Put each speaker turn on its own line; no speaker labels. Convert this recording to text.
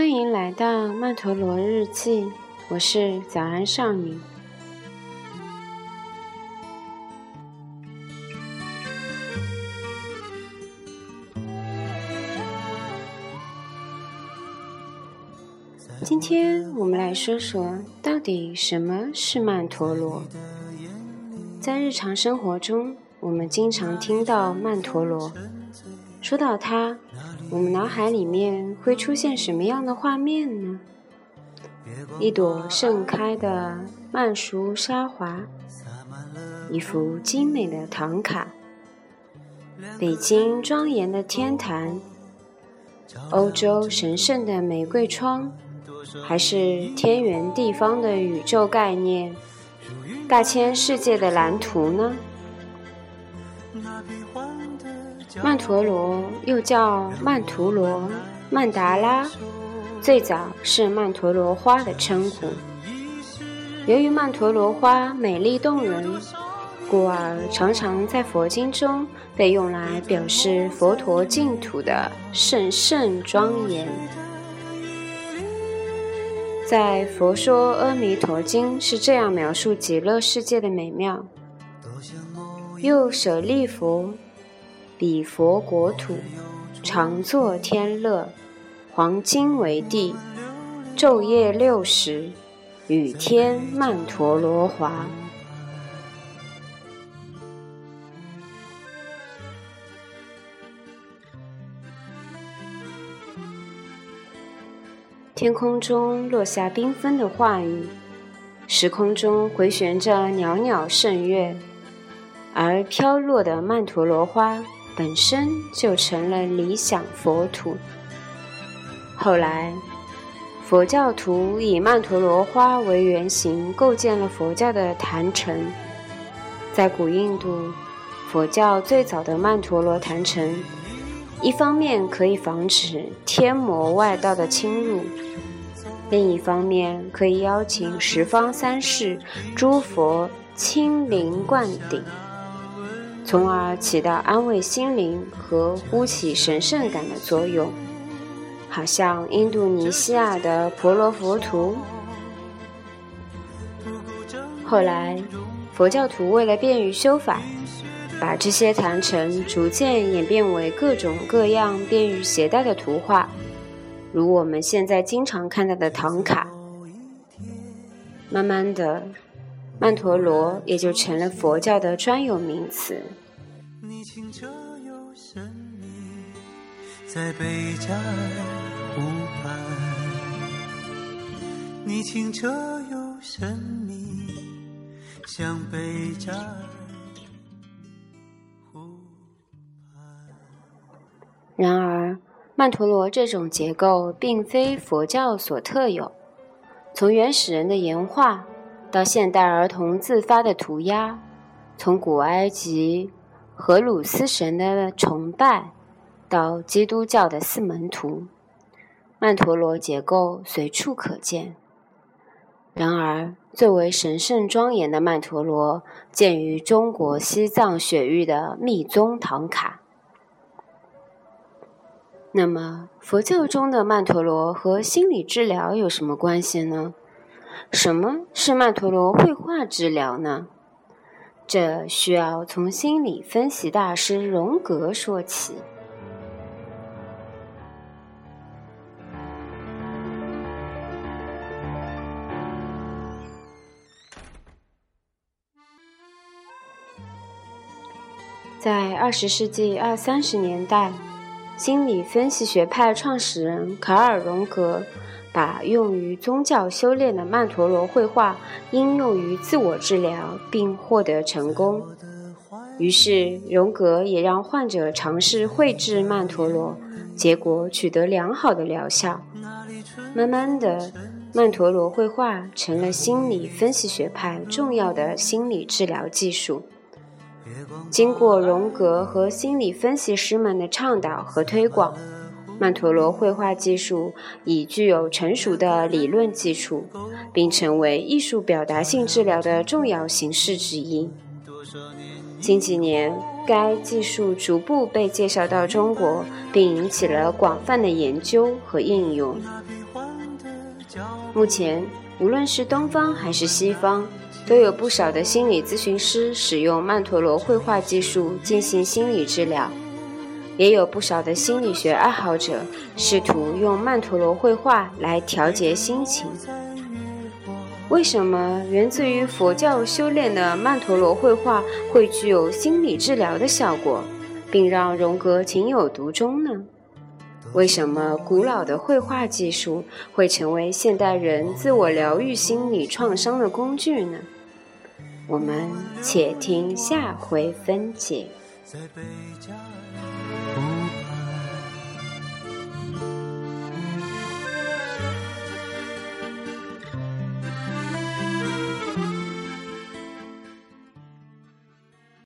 欢迎来到曼陀罗日记，我是早安少女。今天我们来说说，到底什么是曼陀罗？在日常生活中，我们经常听到曼陀罗。说到它，我们脑海里面会出现什么样的画面呢？一朵盛开的曼殊沙华，一幅精美的唐卡，北京庄严的天坛，欧洲神圣的玫瑰窗，还是天圆地方的宇宙概念，大千世界的蓝图呢？那曼陀罗又叫曼陀罗、曼达拉，最早是曼陀罗花的称呼。由于曼陀罗花美丽动人，故而常常在佛经中被用来表示佛陀净土的神圣庄严。在《佛说阿弥陀经》是这样描述极乐世界的美妙：又舍利佛。彼佛国土，常作天乐，黄金为地，昼夜六时，雨天曼陀罗华。天空中落下缤纷的话语，时空中回旋着袅袅圣乐，而飘落的曼陀罗花。本身就成了理想佛土。后来，佛教徒以曼陀罗花为原型，构建了佛教的坛城。在古印度，佛教最早的曼陀罗坛城，一方面可以防止天魔外道的侵入，另一方面可以邀请十方三世诸佛亲临灌顶。从而起到安慰心灵和呼起神圣感的作用，好像印度尼西亚的婆罗浮屠。后来，佛教徒为了便于修法，把这些坛城逐渐演变为各种各样便于携带的图画，如我们现在经常看到的唐卡。慢慢的，曼陀罗也就成了佛教的专有名词。你清澈又神秘，在北斋湖畔。你清澈又神秘，像北斋湖畔。然而，曼陀罗这种结构并非佛教所特有，从原始人的岩画到现代儿童自发的涂鸦，从古埃及。荷鲁斯神的崇拜，到基督教的四门徒，曼陀罗结构随处可见。然而，最为神圣庄严的曼陀罗，见于中国西藏雪域的密宗唐卡。那么，佛教中的曼陀罗和心理治疗有什么关系呢？什么是曼陀罗绘画治疗呢？这需要从心理分析大师荣格说起。在二十世纪二三十年代，心理分析学派创始人卡尔·荣格。把用于宗教修炼的曼陀罗绘画应用于自我治疗，并获得成功。于是，荣格也让患者尝试绘制曼陀罗，结果取得良好的疗效。慢慢的，曼陀罗绘画成了心理分析学派重要的心理治疗技术。经过荣格和心理分析师们的倡导和推广。曼陀罗绘画技术已具有成熟的理论基础，并成为艺术表达性治疗的重要形式之一。近几年，该技术逐步被介绍到中国，并引起了广泛的研究和应用。目前，无论是东方还是西方，都有不少的心理咨询师使用曼陀罗绘画技术进行心理治疗，也有不少的心理学爱好者试图用曼陀罗绘画来调节心情。为什么源自于佛教修炼的曼陀罗绘画会具有心理治疗的效果，并让荣格情有独钟呢？为什么古老的绘画技术会成为现代人自我疗愈心理创伤的工具呢？我们且听下回分解。在北